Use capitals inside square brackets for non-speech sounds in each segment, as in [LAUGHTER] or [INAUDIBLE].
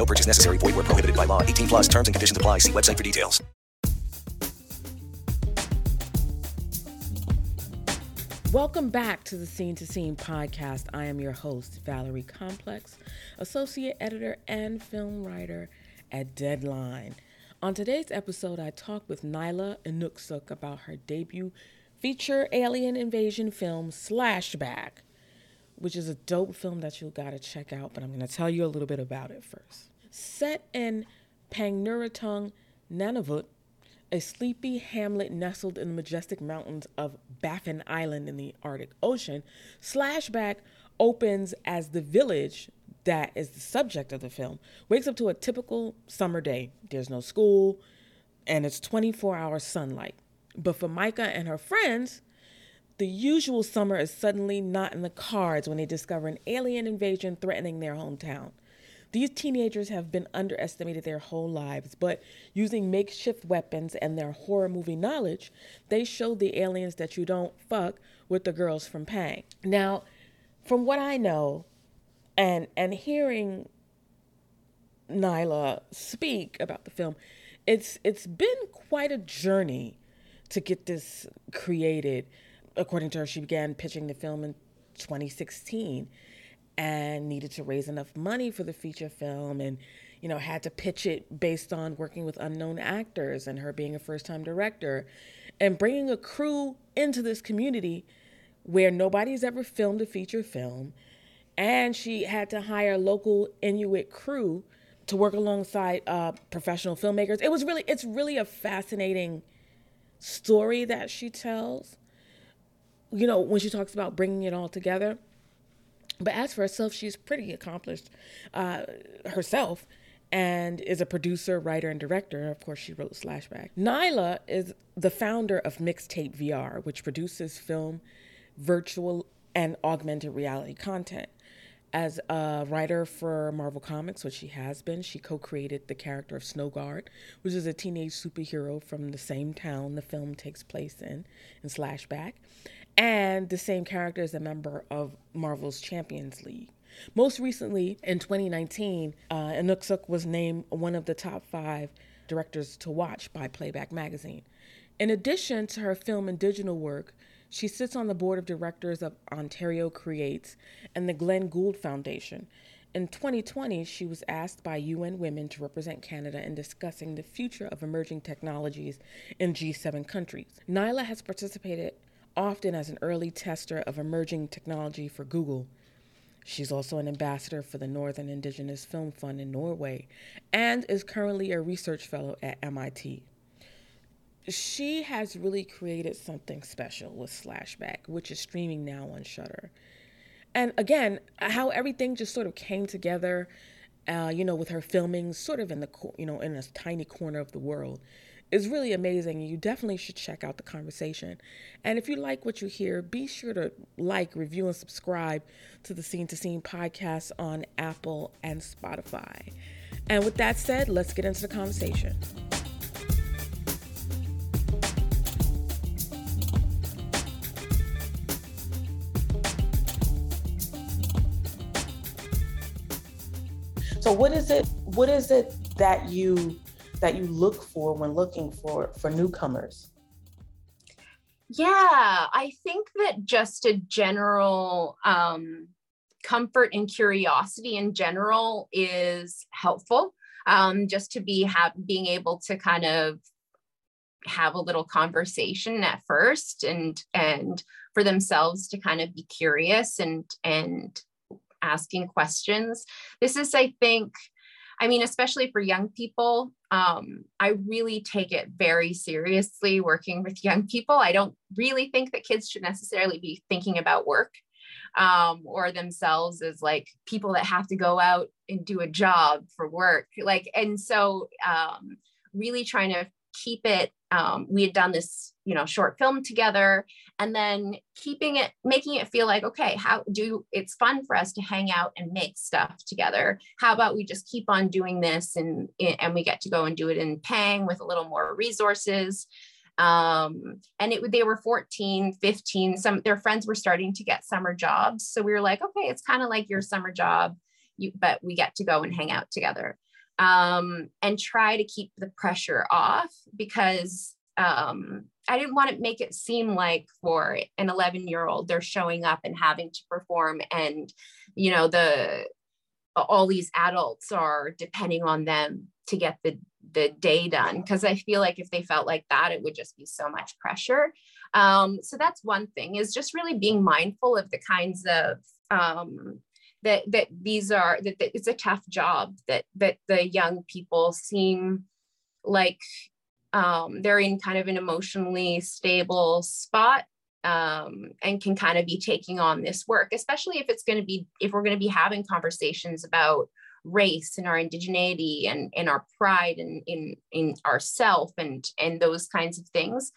No purchase necessary. Void where prohibited by law. 18 plus terms and conditions apply. See website for details. Welcome back to the Scene to Scene podcast. I am your host, Valerie Complex, associate editor and film writer at Deadline. On today's episode, I talk with Nyla Innuksuk about her debut feature alien invasion film, Slash/Back, which is a dope film that you gotta check out, but I'm gonna tell you a little bit about it first. Set in Pangnirtung, Nunavut, a sleepy hamlet nestled in the majestic mountains of Baffin Island in the Arctic Ocean, Slash/Back opens as the village that is the subject of the film wakes up to a typical summer day. There's no school, and it's 24 hour sunlight. But for Micah and her friends, the usual summer is suddenly not in the cards when they discover an alien invasion threatening their hometown. These teenagers have been underestimated their whole lives, but using makeshift weapons and their horror movie knowledge, they show the aliens that you don't fuck with the girls from Pang. Now, from what I know, and and hearing Nyla speak about the film, it's it's been quite a journey to get this created. According to her, she began pitching the film in 2016 and needed to raise enough money for the feature film and you know had to pitch it based on working with unknown actors and her being a first-time director and bringing a crew into this community where nobody's ever filmed a feature film and she had to hire local Inuit crew to work alongside uh, professional filmmakers. It was really, it's really a fascinating story that she tells. You know, when she talks about bringing it all together. But as for herself, she's pretty accomplished uh, herself and is a producer, writer, and director. Of course, she wrote Slash/Back. Nyla is the founder of Mixtape VR, which produces film, virtual, and augmented reality content. As a writer for Marvel Comics, which she has been, she co created the character of Snowguard, which is a teenage superhero from the same town the film takes place in, in Slash/Back. And the same character is a member of Marvel's Champions League. Most recently, in 2019, uh, was named one of the top five directors to watch by Playback Magazine. In addition to her film and digital work, she sits on the board of directors of Ontario Creates and the Glenn Gould Foundation. In 2020, she was asked by UN Women to represent Canada in discussing the future of emerging technologies in G7 countries. Nyla has participated often as an early tester of emerging technology for Google. She's also an ambassador for the Northern Indigenous Film Fund in Norway and is currently a research fellow at MIT she has really created something special with Slash/Back, which is streaming now on Shudder. And again, how everything just sort of came together, uh, you know, with her filming sort of in the you know in a tiny corner of the world, is really amazing. You definitely should check out the conversation. And if you like what you hear, be sure to like, review, and subscribe to the Scene to Scene podcast on Apple and Spotify. And with that said, let's get into the conversation. So what is it what is it that you that you look for when looking for for newcomers? Yeah, I think that just a general um, comfort and curiosity in general is helpful. Um, just to be have being able to kind of have a little conversation at first and and for themselves to kind of be curious and and asking questions. This is, I think, I mean, especially for young people, um, I really take it very seriously working with young people. I don't really think that kids should necessarily be thinking about work um, or themselves as like people that have to go out and do a job for work. Like, and so um, really trying to keep it um, we had done this you know short film together and then keeping it making it feel like okay how do it's fun for us to hang out and make stuff together. How about we just keep on doing this and and we get to go and do it in pang with a little more resources. Um, and it they were 14 15 some their friends were starting to get summer jobs. So we were like okay it's kind of like your summer job you, but we get to go and hang out together um, and try to keep the pressure off because um, I didn't want to make it seem like for an 11 year old, they're showing up and having to perform and, you know, the, all these adults are depending on them to get the, the day done. Cause I feel like if they felt like that, it would just be so much pressure. Um, so that's one thing is just really being mindful of the kinds of, um, that that these are that, that it's a tough job that that the young people seem like um, they're in kind of an emotionally stable spot um, and can kind of be taking on this work, especially if it's going to be if we're going to be having conversations about race and our indigeneity and, and our pride and in in ourself and and those kinds of things.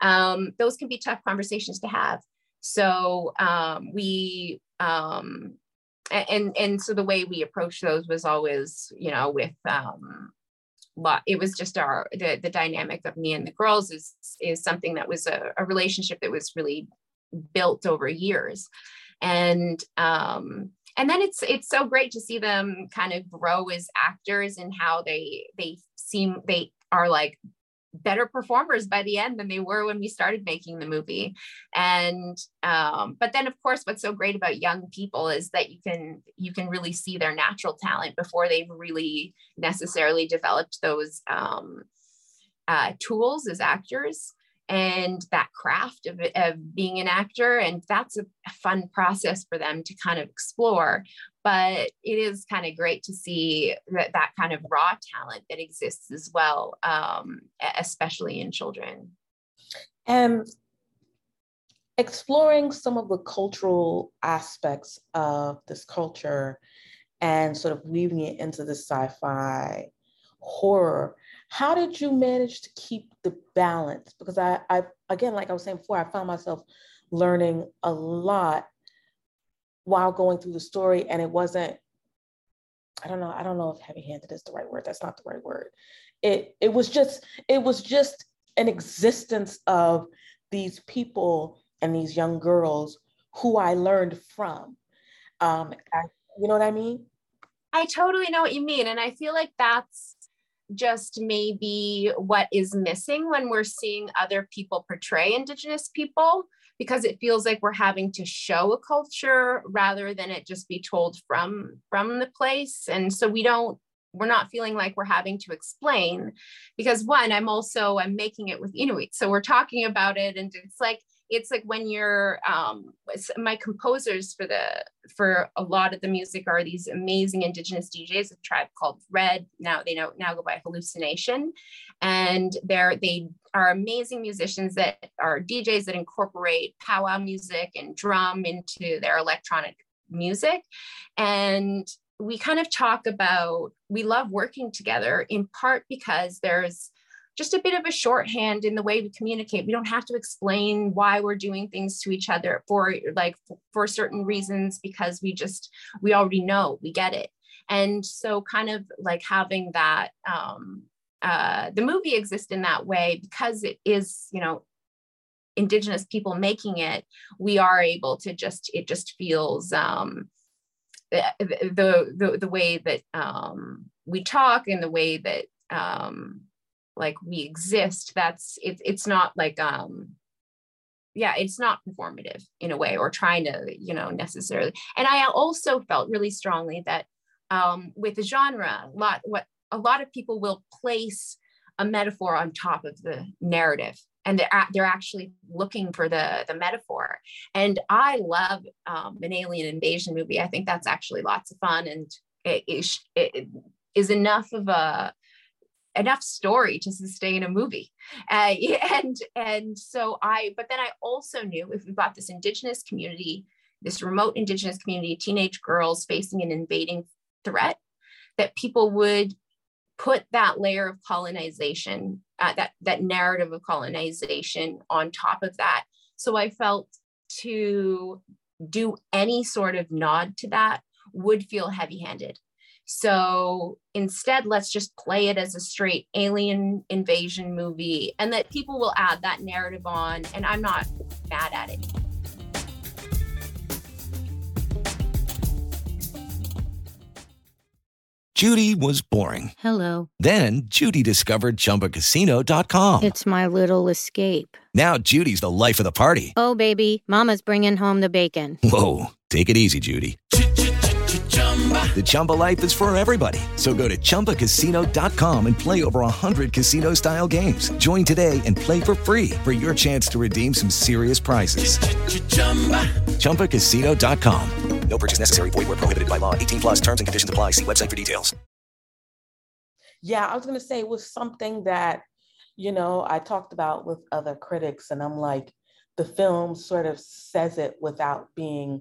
Um, those can be tough conversations to have. So um, we um, and and so the way we approached those was always you know with um it was just our the, the dynamic of me and the girls is is something that was a, a relationship that was really built over years. And um and then it's it's so great to see them kind of grow as actors and how they they seem they are like better performers by the end than they were when we started making the movie. And um, but then of course what's so great about young people is that you can you can really see their natural talent before they've really necessarily developed those um, uh, tools as actors and that craft of, of being an actor and that's a fun process for them to kind of explore. But it is kind of great to see that, that kind of raw talent that exists as well um, especially in children. And exploring some of the cultural aspects of this culture and sort of weaving it into the sci-fi horror how did you manage to keep the balance? Because I, I again, like I was saying before, I found myself learning a lot while going through the story, and it wasn't. I don't know. I don't know if heavy-handed is the right word. That's not the right word. It it was just it was just an existence of these people and these young girls who I learned from. Um, I, you know what I mean? I totally know what you mean, and I feel like that's just maybe what is missing when we're seeing other people portray indigenous people because it feels like we're having to show a culture rather than it just be told from from the place. And so we don't we're not feeling like we're having to explain because one i'm also i'm making it with inuit. So we're talking about it and it's like it's like when you're um, my composers for the for a lot of the music are these amazing indigenous DJs, a tribe called Red. Now they know now go by Halluci Nation, and they're they are amazing musicians that are DJs that incorporate powwow music and drum into their electronic music, and we kind of talk about we love working together in part because there's just a bit of a shorthand in the way we communicate. We don't have to explain why we're doing things to each other for like for certain reasons because we just we already know we get it. And so kind of like having that um, uh, the movie exists in that way because it is you know indigenous people making it we are able to just it just feels um, the, the the way that um, we talk and the way that um, like we exist that's it's it's not like um yeah it's not performative in a way or trying to you know necessarily and i also felt really strongly that um with the genre a lot what a lot of people will place a metaphor on top of the narrative and they're, they're actually looking for the, the metaphor. And I love um, an alien invasion movie. I think that's actually lots of fun and it, it, it is enough of a enough story to sustain a movie uh, [LAUGHS] and and so i but then i also knew if we've got this indigenous community this remote indigenous community teenage girls facing an invading threat that people would put that layer of colonization, uh, that that narrative of colonization on top of that. So I felt to do any sort of nod to that would feel heavy-handed. So instead, let's just play it as a straight alien invasion movie, and that people will add that narrative on, and I'm not mad at it. Judy was boring. Hello. Then Judy discovered ChumbaCasino.com. It's my little escape. Now Judy's the life of the party. Oh, baby, Mama's bringing home the bacon. Whoa, take it easy, Judy. The Chumba life is for everybody. So go to ChumbaCasino.com and play over 100 casino style games. Join today and play for free for your chance to redeem some serious prizes. ChumbaCasino.com. No purchase necessary. Void where prohibited by law. 18 plus terms and conditions apply. See website for details. Yeah, I was going to say it was something that, you know, I talked about with other critics, and I'm like, the film sort of says it without being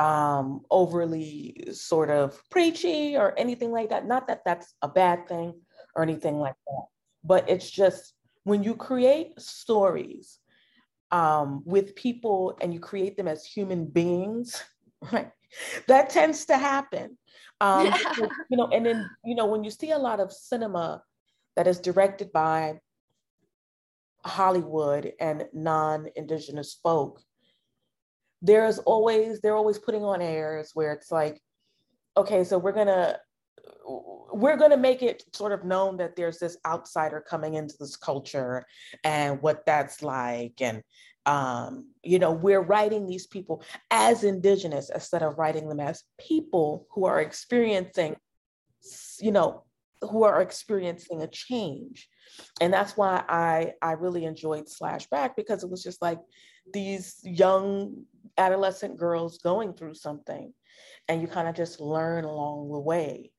um, overly sort of preachy or anything like that. Not that that's a bad thing or anything like that, but it's just when you create stories um, with people and you create them as human beings, [LAUGHS] right? That tends to happen. Um, [LAUGHS] because, you know, and then, you know, when you see a lot of cinema that is directed by Hollywood and non-indigenous folk, there's always they're always putting on airs where it's like okay so we're gonna we're going to make it sort of known that there's this outsider coming into this culture and what that's like. And um, you know we're writing these people as indigenous instead of writing them as people who are experiencing you know who are experiencing a change. And that's why i i really enjoyed Slash/Back because it was just like these young adolescent girls going through something and you kind of just learn along the way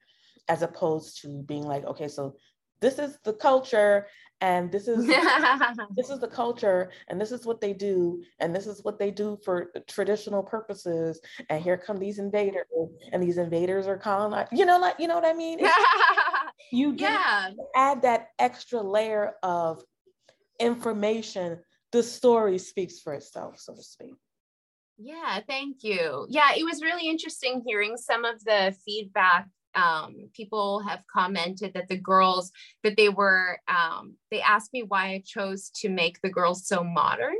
as opposed to being like okay so this is the culture and this is [LAUGHS] this is the culture and this is what they do and this is what they do for traditional purposes and here come these invaders and these invaders are colonized you know like you know what i mean [LAUGHS] you yeah. add that extra layer of information the story speaks for itself, so to speak. Yeah, thank you. Yeah, it was really interesting hearing some of the feedback. Um, people have commented that the girls that they were um, they asked me why I chose to make the girls so modern.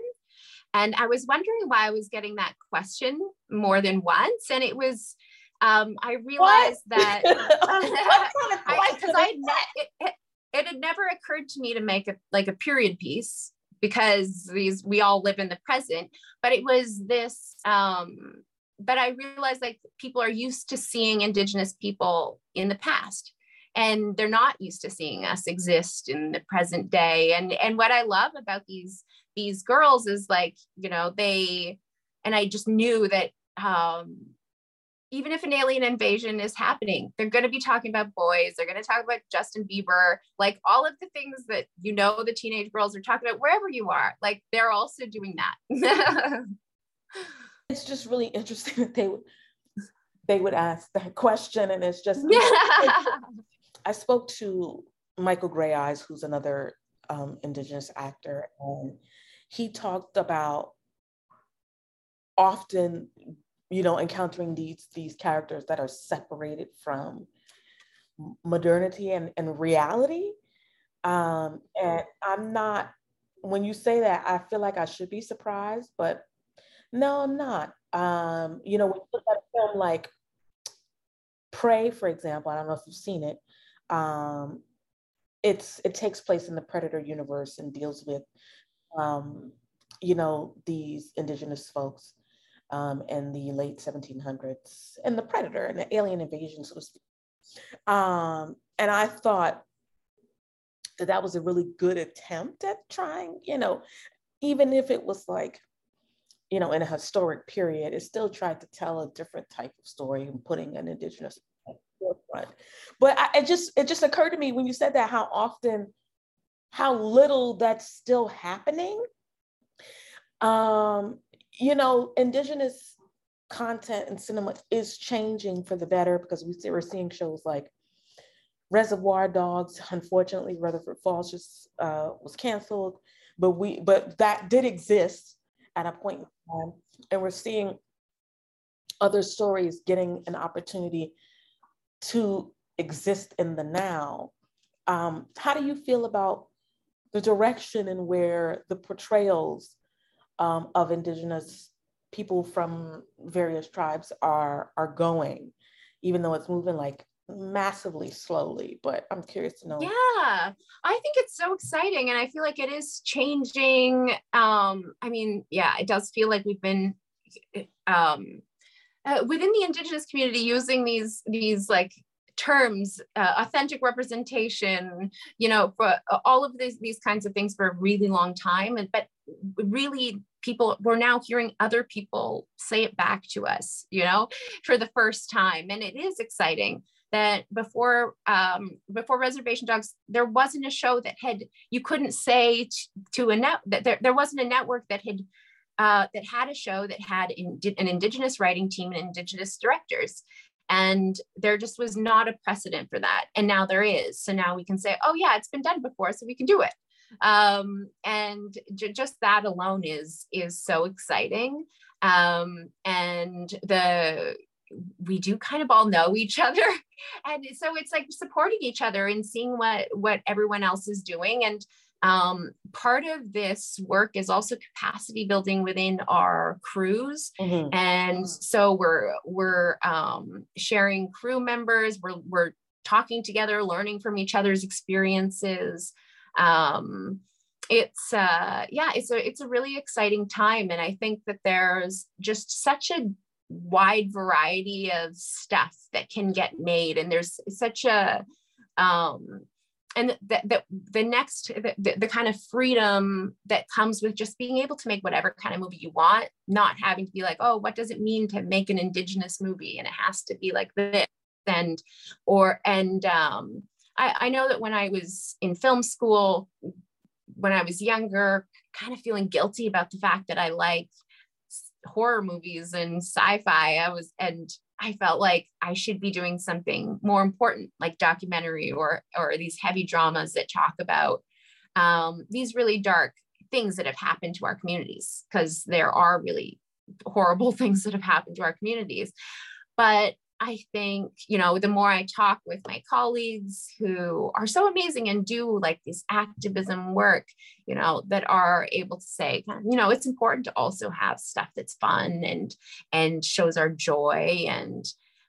And I was wondering why I was getting that question more than once. And it was um, I realized [LAUGHS] [LAUGHS] what? that because I, I, it, it, it had never occurred to me to make a like a period piece because these we all live in the present but it was this um but i realized like people are used to seeing indigenous people in the past and they're not used to seeing us exist in the present day. And and what i love about these these girls is like you know they and i just knew that um even if an alien invasion is happening, they're going to be talking about boys. They're going to talk about Justin Bieber, like all of the things that you know the teenage girls are talking about wherever you are. Like they're also doing that. [LAUGHS] it's just really interesting that they would they would ask that question, and it's just. [LAUGHS] I spoke to Michael Greyeyes, who's another um, Indigenous actor, and he talked about often you know, encountering these these characters that are separated from modernity and, and reality. Um, and I'm not, when you say that, I feel like I should be surprised, but no, I'm not. Um, you know, when you look at a film like Prey, for example, I don't know if you've seen it. Um, it's it takes place in the Predator universe and deals with, um, you know, these indigenous folks um, in the late 1700s and the predator and the alien invasion, so to speak. Um, and I thought that that was a really good attempt at trying, you know, even if it was like, you know, in a historic period, it still tried to tell a different type of story and putting an indigenous forefront. But I, it just it just occurred to me when you said that how often, how little that's still happening. Um, you know, indigenous content and cinema is changing for the better because we see, we're seeing shows like Reservation Dogs, unfortunately, Rutherford Falls just uh, was canceled, but we but that did exist at a point in time, and we're seeing other stories getting an opportunity to exist in the now. Um, how do you feel about the direction and where the portrayals um, of Indigenous people from various tribes are are going, even though it's moving like massively slowly, but I'm curious to know. Yeah, I think it's so exciting. And I feel like it is changing. Um, I mean, yeah, it does feel like we've been um, uh, within the indigenous community using these these like terms uh, authentic representation you know for uh, all of these these kinds of things for a really long time. And but really people we're now hearing other people say it back to us you know for the first time. And it is exciting that before um, before reservation dogs there wasn't a show that had you couldn't say t- to a net that there, there wasn't a network that had uh, that had a show that had indi- an indigenous writing team and indigenous directors and there just was not a precedent for that. And now there is. So now we can say oh yeah it's been done before so we can do it. Um, and j- just that alone is is so exciting. Um, and the we do kind of all know [LAUGHS] each other. And so it's like supporting each other and seeing what what everyone else is doing. And um, part of this work is also capacity building within our crews. Mm-hmm. and so we're we're um, sharing crew members. We're, we're talking together learning from each other's experiences. Um, it's uh yeah it's a it's a really exciting time. And i think that there's just such a wide variety of stuff that can get made. And there's such a um and the, the next the, the kind of freedom that comes with just being able to make whatever kind of movie you want not having to be like oh what does it mean to make an indigenous movie and it has to be like this and or and um I, I know that when I was in film school, when I was younger, kind of feeling guilty about the fact that I liked horror movies and sci-fi. I was and I felt like I should be doing something more important, like documentary or or these heavy dramas that talk about um, these really dark things that have happened to our communities, because there are really horrible [LAUGHS] things that have happened to our communities. But I think, you know, the more I talk with my colleagues who are so amazing and do like this activism work, you know, that are able to say, you know, it's important to also have stuff that's fun and and shows our joy and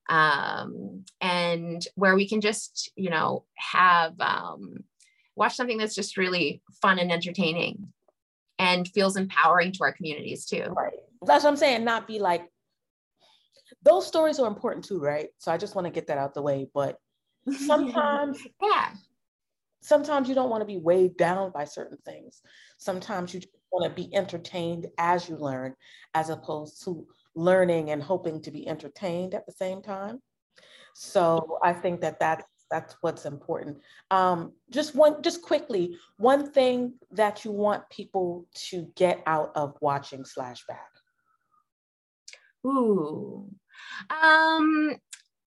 um and where we can just, you know, have um watch something that's just really fun and entertaining and feels empowering to our communities too. Right. That's what I'm saying. Not be like, those stories are important too, right? So I just want to get that out the way. But sometimes, [LAUGHS] yeah, sometimes you don't want to be weighed down by certain things. Sometimes you just want to be entertained as you learn, as opposed to learning and hoping to be entertained at the same time. So I think that that's that's what's important. Um, just one, just quickly, one thing that you want people to get out of watching Slash/Back. Ooh, um,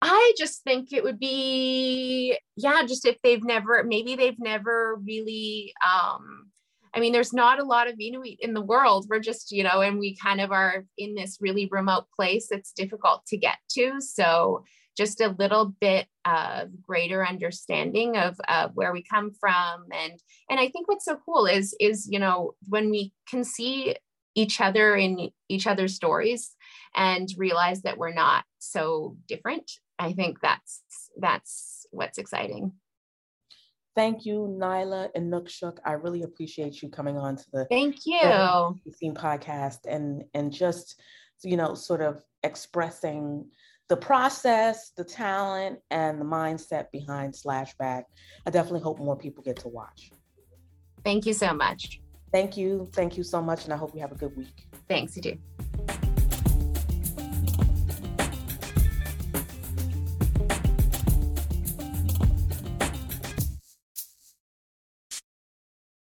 I just think it would be, yeah, just if they've never, maybe they've never really, um, I mean, there's not a lot of Inuit in the world. We're just, you know, and we kind of are in this really remote place that's difficult to get to. So just a little bit of greater understanding of uh, where we come from. And, and I think what's so cool is, is, you know, when we can see each other in each other's stories and realize that we're not so different. I think that's that's what's exciting. Thank you nyla and Innuksuk i really appreciate you coming on to the thank you. Scene podcast and and just you know sort of expressing the process the talent and the mindset behind Slash/Back. I definitely hope more people get to watch. Thank you so much. Thank you. Thank you so much and i hope you have a good week. Thanks you too